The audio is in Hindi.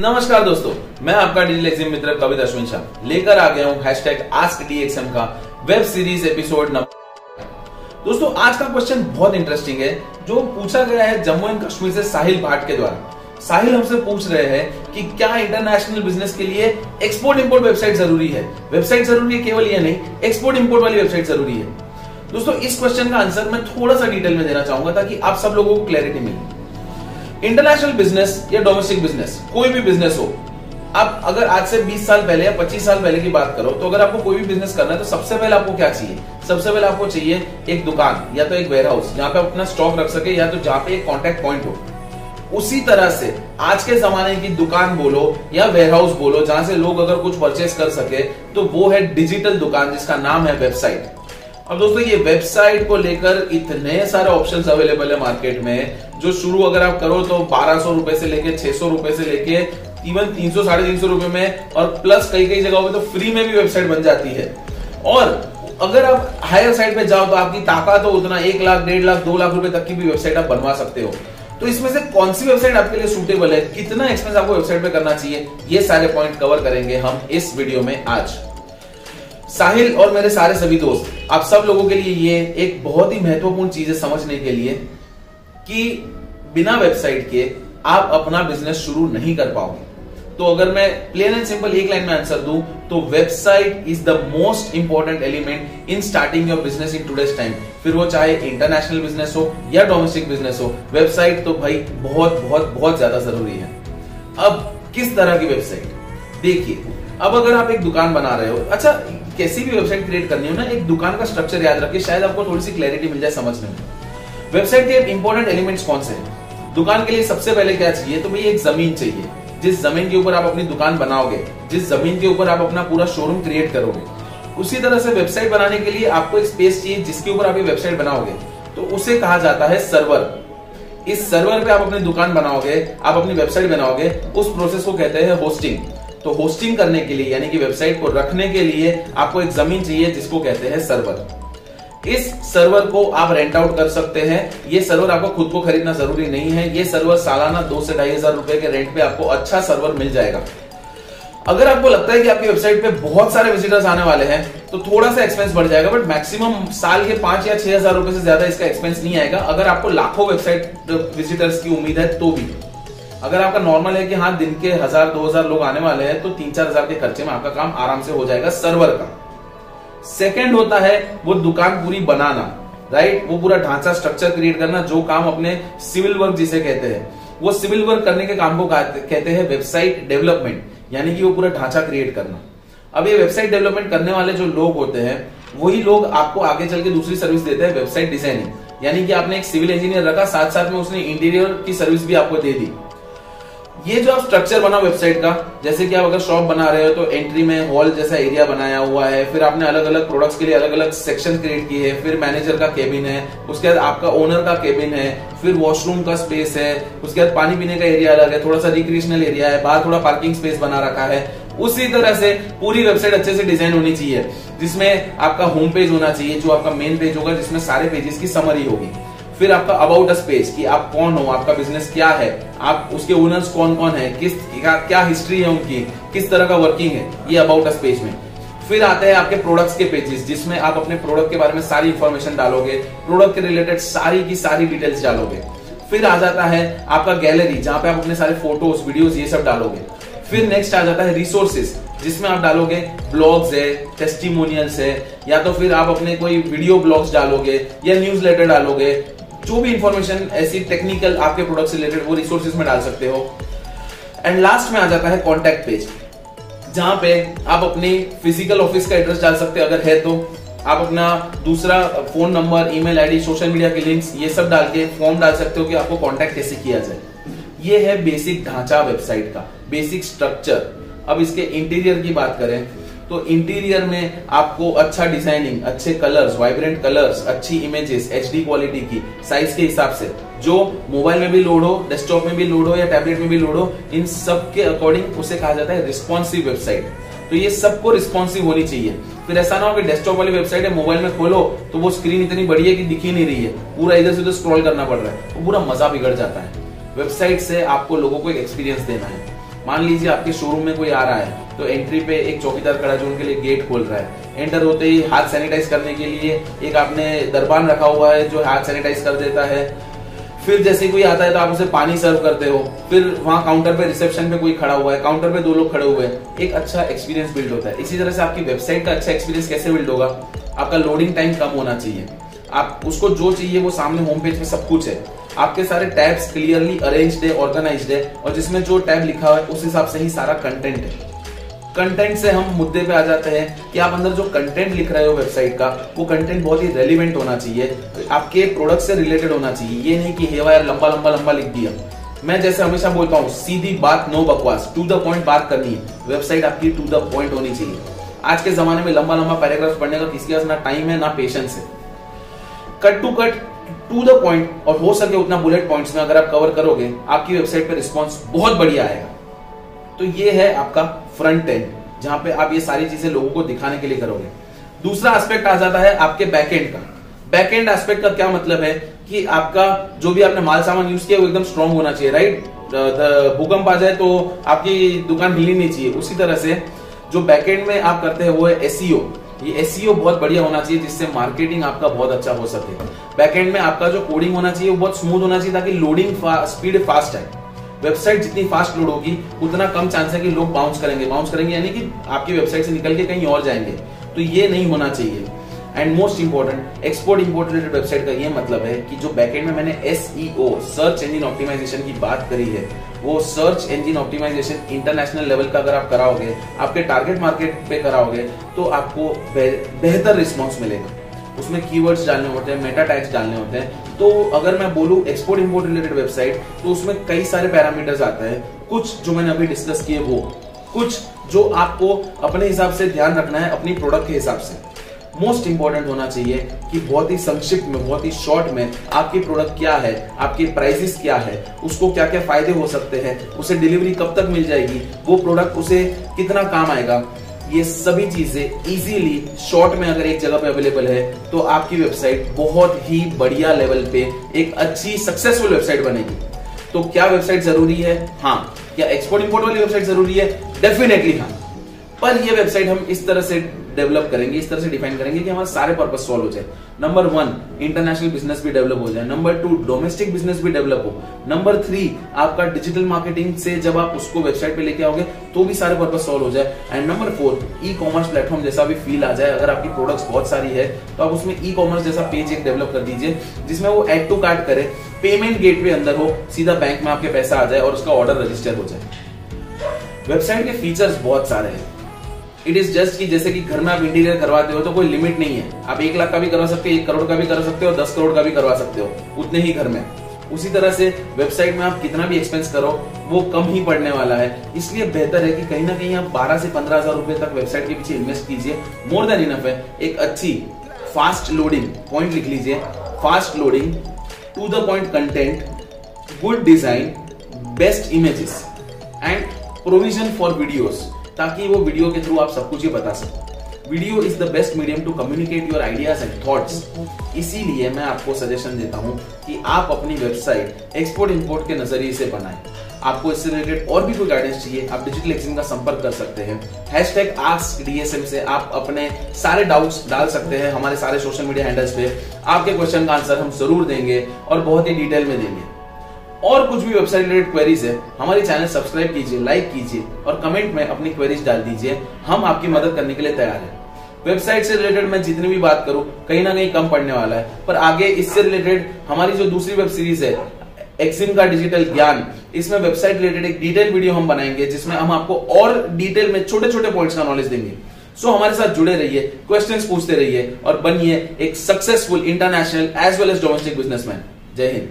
नमस्कार दोस्तों, मैं आपका डिजिटल एग्ज़ाम मित्र कवित अश्विन शाह। लेकर आ गया हूँ आस्क डीएक्सएम का वेब सीरीज़ एपिसोड नंबर दोस्तों, आज का क्वेश्चन बहुत इंटरेस्टिंग है, जो पूछा गया है जम्मू एंड कश्मीर से साहिल भाट के द्वारा। साहिल हमसे पूछ रहे हैं कि क्या इंटरनेशनल बिज़नेस के लिए एक्सपोर्ट इंपोर्ट वेबसाइट ज़रूरी है? वेबसाइट ज़रूरी है केवल ये नहीं एक्सपोर्ट इंपोर्ट वाली वेबसाइट ज़रूरी है। दोस्तों, इस क्वेश्चन का आंसर मैं थोड़ा सा डिटेल में देना चाहूँगा ताकि आप सब लोगों को क्लैरिटी मिले। इंटरनेशनल बिज़नेस या डोमेस्टिक बिज़नेस कोई भी बिज़नेस हो। आप अगर आज से 20 साल पहले या 25 साल पहले की बात करो तो अगर आपको कोई भी बिज़नेस करना है तो सबसे पहले आपको क्या चाहिए? सबसे पहले आपको चाहिए एक दुकान या तो एक वेयर हाउस जहाँ पे आप अपना स्टॉक रख सके या तो जहाँ पे एक कॉन्टेक्ट पॉइंट हो। उसी तरह से आज के जमाने की दुकान बोलो या वेयर हाउस बोलो, जहाँ से लोग अगर कुछ परचेस कर सके तो वो है डिजिटल दुकान जिसका नाम है वेबसाइट अब दोस्तों, ये वेबसाइट को लेकर इतने सारे ऑप्शंस अवेलेबल है मार्केट में, जो शुरू अगर आप करो तो बारह सौ रुपए से लेके छह सौ रुपए से लेके इवन तीन सौ, साढ़े तीन सौ रुपए में, और प्लस कई कई जगहों पे तो फ्री में भी वेबसाइट बन जाती है। और अगर आप हायर साइड पे जाओ तो आपकी ताकत हो उतना, एक लाख, डेढ़ लाख, दो लाख रुपए तक की भी वेबसाइट आप बनवा सकते हो। तो इसमें से कौन सी वेबसाइट आपके लिए सुटेबल है? कितना एक्सपेंस आपको वेबसाइट पे करना चाहिए? ये सारे पॉइंट कवर करेंगे हम इस वीडियो में आज। साहिल और मेरे सारे सभी दोस्त, आप सब लोगों के लिए ये एक बहुत ही महत्वपूर्ण चीज़ है समझने के लिए कि बिना वेबसाइट के आप अपना बिज़नेस शुरू नहीं कर पाओगे। तो अगर मैं प्लेन एंड सिंपल एक लाइन में आंसर दूँ तो website is the most important element in starting your business in today's time फिर वो चाहे इंटरनेशनल बिज़नेस हो या डोमेस्टिक बिज़नेस हो वेबसाइट तो भाई बहुत बहुत बहुत ज़्यादा ज़रूरी है। अब किस तरह की वेबसाइट देखिए, अब अगर आप एक दुकान बना रहे हो अच्छा कैसी भी वेबसाइट क्रिएट करनी हो ना, एक दुकान का स्ट्रक्चर याद रखिए, शायद आपको थोड़ी सी क्लैरिटी मिल जाए समझने में। वेबसाइट के इंपॉर्टेंट एलिमेंट्स कौन से हैं? दुकान के लिए सबसे पहले क्या चाहिए? तो भाई एक ज़मीन चाहिए। जिस ज़मीन के ऊपर आप अपनी दुकान बनाओगे, जिस ज़मीन के ऊपर आप अपना पूरा शोरूम क्रिएट करोगे, उसी तरह से वेबसाइट बनाने के लिए आपको एक स्पेस चाहिए जिसके ऊपर आप ये वेबसाइट बनाओगे। तो उसे कहा जाता है सर्वर इस सर्वर पे आप अपनी दुकान बनाओगे, आप अपनी वेबसाइट बनाओगे, उस प्रोसेस को कहते हैं होस्टिंग तो होस्टिंग करने के लिए, यानी कि वेबसाइट को रखने के लिए आपको एक ज़मीन चाहिए जिसको कहते हैं सर्वर इस सर्वर को आप रेंट आउट कर सकते हैं। ये सर्वर आपको खुद को खरीदना ज़रूरी नहीं है। ये सर्वर सालाना दो से ढाई हज़ार रुपए के रेंट पे आपको अच्छा सर्वर मिल जाएगा। अगर आपको लगता है कि आपकी वेबसाइट पे बहुत सारे विजिटर्स आने वाले हैं तो थोड़ा सा एक्सपेंस बढ़ जाएगा बट मैक्सिमम साल के पाँच या छह हज़ार रुपए से ज़्यादा इसका एक्सपेंस नहीं आएगा। अगर आपको लाखों वेबसाइट विजिटर्स की उम्मीद है तो भी। अगर आपका नॉर्मल है कि हाँ दिन के हज़ार, दो हज़ार लोग आने वाले हैं तो तीन चार हज़ार के खर्चे में आपका काम आराम से हो जाएगा सर्वर का। सेकेंड होता है वो दुकान पूरी बनाना राइट वो पूरा ढांचा स्ट्रक्चर क्रिएट करना, जो काम अपने सिविल वर्क जिसे कहते हैं। वो सिविल वर्क करने के काम को कहते हैं वेबसाइट डेवलपमेंट यानी कि वो पूरा ढांचा क्रिएट करना। अब ये वेबसाइट डेवलपमेंट करने वाले जो लोग होते हैं, वही लोग आपको आगे चल के दूसरी सर्विस देते हैं वेबसाइट डिज़ाइनिंग यानी कि आपने एक सिविल इंजीनियर रखा साथ साथ में उसने इंटीरियर की सर्विस भी आपको दे दी। ये जो आप स्ट्रक्चर बना वेबसाइट का, जैसे कि आप अगर शॉप बना रहे हो तो एंट्री में हॉल जैसा एरिया बनाया हुआ है, फिर आपने अलग अलग प्रोडक्ट्स के लिए अलग अलग सेक्शन क्रिएट किए हैं, फिर मैनेजर का केबिन है, उसके बाद आपका ओनर का केबिन है, फिर वॉशरूम का स्पेस है, उसके बाद पानी पीने का एरिया अलग है, थोड़ा सा रिक्रिएशनल एरिया है, बाहर थोड़ा पार्किंग स्पेस बना रखा है। उसी तरह से पूरी वेबसाइट अच्छे से डिज़ाइन होनी चाहिए, जिसमें आपका होम पेज होना चाहिए, जो आपका मेन पेज होगा, जिसमें सारे पेजेस की समरी होगी। फिर आपका अबाउट अ स्पेस कि आप कौन हो आपका बिज़नेस क्या है आप उसके ओनर्स कौन कौन है किस क्या, हिस्ट्री है उनकी किस तरह का वर्किंग है ये अबाउट अ स्पेस में। फिर आते हैं आपके प्रोडक्ट्स के पेजेस जिसमें आप अपने प्रोडक्ट के बारे में सारी इंफॉर्मेशन डालोगे प्रोडक्ट के रिलेटेड सारी की सारी डिटेल्स डालोगे। फिर आ जाता है आपका गैलरी जहाँ पे आप अपने सारे फ़ोटोज़ वीडियोस ये सब डालोगे। फिर नेक्स्ट आ जाता है रिसोर्सेज जिसमें आप डालोगे ब्लॉग्स है टेस्टिमोनियल्स है या तो फिर आप अपने कोई वीडियो ब्लॉग्स डालोगे या न्यूज़ डालोगे जो भी इंफॉर्मेशन ऐसी टेक्निकल आपके प्रोडक्ट से रिलेटेड वो रिसोर्सेज में डाल सकते हो। एंड लास्ट में आ जाता है कॉन्टेक्ट पेज जहाँ पे आप अपने फ़िज़िकल ऑफ़िस का एड्रेस डाल सकते हो, अगर है तो। आप अपना दूसरा phone number email ID social media के लिंक्स ये सब डाल के फॉर्म डाल सकते हो कि आपको कांटेक्ट कैसे किया जाए। ये है बेसिक ढांचा वेबसाइट का बेसिक स्ट्रक्चर अब इसके इंटीरियर की बात करें तो इंटीरियर में आपको अच्छा डिज़ाइनिंग अच्छे कलर्स वाइब्रेंट कलर्स अच्छी इमेजेस एचडी क्वालिटी की साइज़ के हिसाब से, जो मोबाइल में भी लोड हो डेस्कटॉप में भी लोड हो या टैबलेट में भी लोड हो, इन सब के अकॉर्डिंग उसे कहा जाता है रिस्पॉन्सिव वेबसाइट तो ये सबको रिस्पॉन्सिव होनी चाहिए। फिर ऐसा ना हो कि डेस्कटॉप वाली वेबसाइट है मोबाइल में खोलो तो वो स्क्रीन इतनी बड़ी है कि दिख ही नहीं रही है। पूरा इधर से उधर स्क्रॉल करना पड़ रहा है तो पूरा मज़ा बिगड़ जाता है। वेबसाइट से आपको लोगों को एक एक्सपीरियंस देना है। मान लीजिए आपके शोरूम में कोई आ रहा है तो एंट्री पे एक चौकीदार खड़ा जो उनके लिए गेट खोल रहा है। एंटर होते ही हाथ सैनिटाइज करने के लिए एक आपने दरबान रखा हुआ है जो हाथ सैनिटाइज कर देता है। फिर जैसे कोई आता है तो आप उसे पानी सर्व करते हो। फिर वहाँ काउंटर पे रिसेप्शन पे कोई खड़ा हुआ है। काउंटर पे दो लोग खड़े हुए हैं। एक अच्छा एक्सपीरियंस बिल्ड होता है। इसी तरह से आपकी वेबसाइट का अच्छा एक्सपीरियंस कैसे बिल्ड होगा? आपका लोडिंग टाइम कम होना चाहिए। आप उसको जो चाहिए वो सामने होम पेज पे सब कुछ है। आपके सारे टैब्स क्लियरली अरेंज्ड है ऑर्गेनाइज्ड है, और जिसमें जो टैब लिखा हुआ है, उस हिसाब से ही सारा कंटेंट है। कंटेंट से हम मुद्दे पे आ जाते हैं कि आप अंदर जो कंटेंट लिख रहे हो वेबसाइट का, वो कंटेंट बहुत ही रेलिवेंट होना चाहिए। आपके प्रोडक्ट से रिलेटेड होना चाहिए। ये नहीं कि हेवा यार, लंबा लंबा लंबा लिख दिया। मैं जैसे हमेशा बोलता हूँ, सीधी बात नो बकवास। टू द पॉइंट बात करनी है। वेबसाइट आपकी टू द पॉइंट होनी चाहिए। आज के जमाने में लंबा लंबा पैराग्राफ पढ़ने का किसी के पास ना टाइम है, ना पेशेंस है। Cut to cut to the point और हो सके उतना बुलेट पॉइंट्स में अगर आप कवर करोगे, आपकी वेबसाइट पे रिस्पॉन्स बहुत बढ़िया आएगा। तो ये है आपका फ्रंट एंड जहाँ पे आप ये सारी चीज़ें लोगों को दिखाने के लिए करोगे। दूसरा एस्पेक्ट आ जाता है आपके बैकएंड का। बैकएंड एस्पेक्ट का क्या मतलब है? कि आपका जो भी आपने माल सामान यूज़ किया, वो एकदम स्ट्रांग होना चाहिए राइट भूकंप आ जाए तो आपकी दुकान हिलनी नहीं चाहिए। उसी तरह से जो बैकएंड में आप करते हैं, वो है एसईओ ये एसईओ e बहुत बढ़िया होना चाहिए जिससे मार्केटिंग आपका बहुत अच्छा हो सके। बैकएंड में आपका जो कोडिंग होना चाहिए वो बहुत स्मूथ होना चाहिए ताकि लोडिंग फा, स्पीड फास्ट है वेबसाइट जितनी फास्ट लोड होगी उतना कम चांस है कि लोग बाउंस करेंगे। बाउंस करेंगे यानी कि आपकी वेबसाइट से निकल के कहीं और जाएँगे। तो ये नहीं होना चाहिए। And most important export import related website का ये मतलब है कि जो बैकएंड में मैंने एस सर्च इंजन ऑप्टिमाइजेशन की बात करी है वो search engine optimisation international level का अगर आप कराओगे, आपके टारगेट मार्केट पे कराओगे तो आपको बेहतर रिस्पॉन्स मिलेगा। उसमें कीवर्ड्स डालने होते हैं मेटा टैग्स डालने होते हैं। तो अगर मैं बोलूँ एक्सपोर्ट इम्पोर्ट रिलेटेड वेबसाइट तो उसमें कई सारे पैरामीटर्स आते हैं। कुछ जो मैंने अभी डिस्कस किए वो, कुछ जो आपको अपने हिसाब से ध्यान रखना है, अपनी प्रोडक्ट के हिसाब से। मोस्ट इंपॉर्टेंट होना चाहिए कि बहुत ही संक्षिप्त में, बहुत ही शॉर्ट में आपकी प्रोडक्ट क्या है, आपके प्राइसेस क्या है, उसको क्या क्या फ़ायदे हो सकते हैं, उसे डिलीवरी कब तक मिल जाएगी, वो प्रोडक्ट उसे कितना काम आएगा, ये सभी चीज़ें इजीली शॉर्ट में अगर एक जगह पे अवेलेबल है तो आपकी वेबसाइट बहुत ही बढ़िया लेवल पे एक अच्छी सक्सेसफुल वेबसाइट बनेगी। तो क्या वेबसाइट ज़रूरी है? हाँ क्या एक्सपोर्ट इंपोर्ट वाली वेबसाइट ज़रूरी है? डेफिनेटली हाँ। पर ये वेबसाइट हम इस तरह से डेवलप करेंगे, इस तरह से डिफाइन करेंगे कि हमारे सारे पर्पज सॉल्व हो जाए। नंबर वन इंटरनेशनल बिज़नेस भी डेवलप हो जाए। नंबर टू डोमेस्टिक बिज़नेस भी डेवलप हो। नंबर थ्री आपका डिजिटल मार्केटिंग से जब आप उसको वेबसाइट पे लेके आओगे तो भी सारे पर्पज सॉल्व हो जाए। And number four e commerce platform जैसा भी फील आ जाए, अगर आपकी प्रोडक्ट्स बहुत सारी है तो आप उसमें ई कॉमर्स जैसा पेज एक डेवलप कर दीजिए, जिसमें वो एड टू कार्ड करे। पेमेंट गेटवे अंदर हो, सीधा बैंक में आपके पैसा आ जाए और उसका ऑर्डर रजिस्टर हो जाए। वेबसाइट के फीचर्स बहुत सारे हैं। इट इज़ जस्ट कि जैसे कि घर में आप इंटीरियर करवाते हो तो कोई लिमिट नहीं है। आप एक लाख का भी करवा सकते हो, एक करोड़ का भी कर सकते हो, दस करोड़ का भी करवा सकते हो, उतने ही घर में। उसी तरह से वेबसाइट में आप कितना भी एक्सपेंस करो, वो कम ही पड़ने वाला है। इसलिए बेहतर है कि कहीं ना कहीं आप 12 से पंद्रह हज़ार रुपए तक वेबसाइट के पीछे इन्वेस्ट कीजिए। मोर देन इनफ है। एक अच्छी फास्ट लोडिंग पॉइंट लिख लीजिए। Fast loading to the point content good design best images and provision for videos ताकि वो वीडियो के थ्रू आप सब कुछ ही बता सको। Video is the best medium to communicate your ideas and thoughts इसीलिए मैं आपको सजेशन देता हूँ कि आप अपनी वेबसाइट एक्सपोर्ट इंपोर्ट के नज़रिए से बनाएँ। आपको इससे रिलेटेड और भी कोई गाइडेंस चाहिए, आप डिजिटल एक्सिम का संपर्क कर सकते हैं। हैश टैग डीएसएम से आप अपने सारे डाउट्स डाल सकते हैं, हमारे सारे सोशल मीडिया हैंडल्स पे। आपके क्वेश्चन का आंसर हम ज़रूर देंगे और बहुत ही डिटेल में देंगे। और कुछ भी वेबसाइट रिलेटेड क्वेरीज है हमारे चैनल सब्सक्राइब कीजिए लाइक कीजिए और कमेंट में अपनी क्वेरीज डाल दीजिए। हम आपकी मदद करने के लिए तैयार हैं। वेबसाइट से रिलेटेड मैं जितनी भी बात करूँ कहीं ना कहीं कम पड़ने वाला है। पर आगे इससे रिलेटेड हमारी जो दूसरी वेब सीरीज़ है एक्सिम का डिजिटल ज्ञान इसमें वेबसाइट रिलेटेड एक डिटेल वीडियो हम बनाएँगे जिसमें हम आपको और डिटेल में छोटे छोटे पॉइंट्स का नॉलेज देंगे। सो so, हमारे साथ जुड़े रहिए क्वेश्चंस पूछते रहिए और बनिए एक successful international as well as domestic businessman जय हिंद।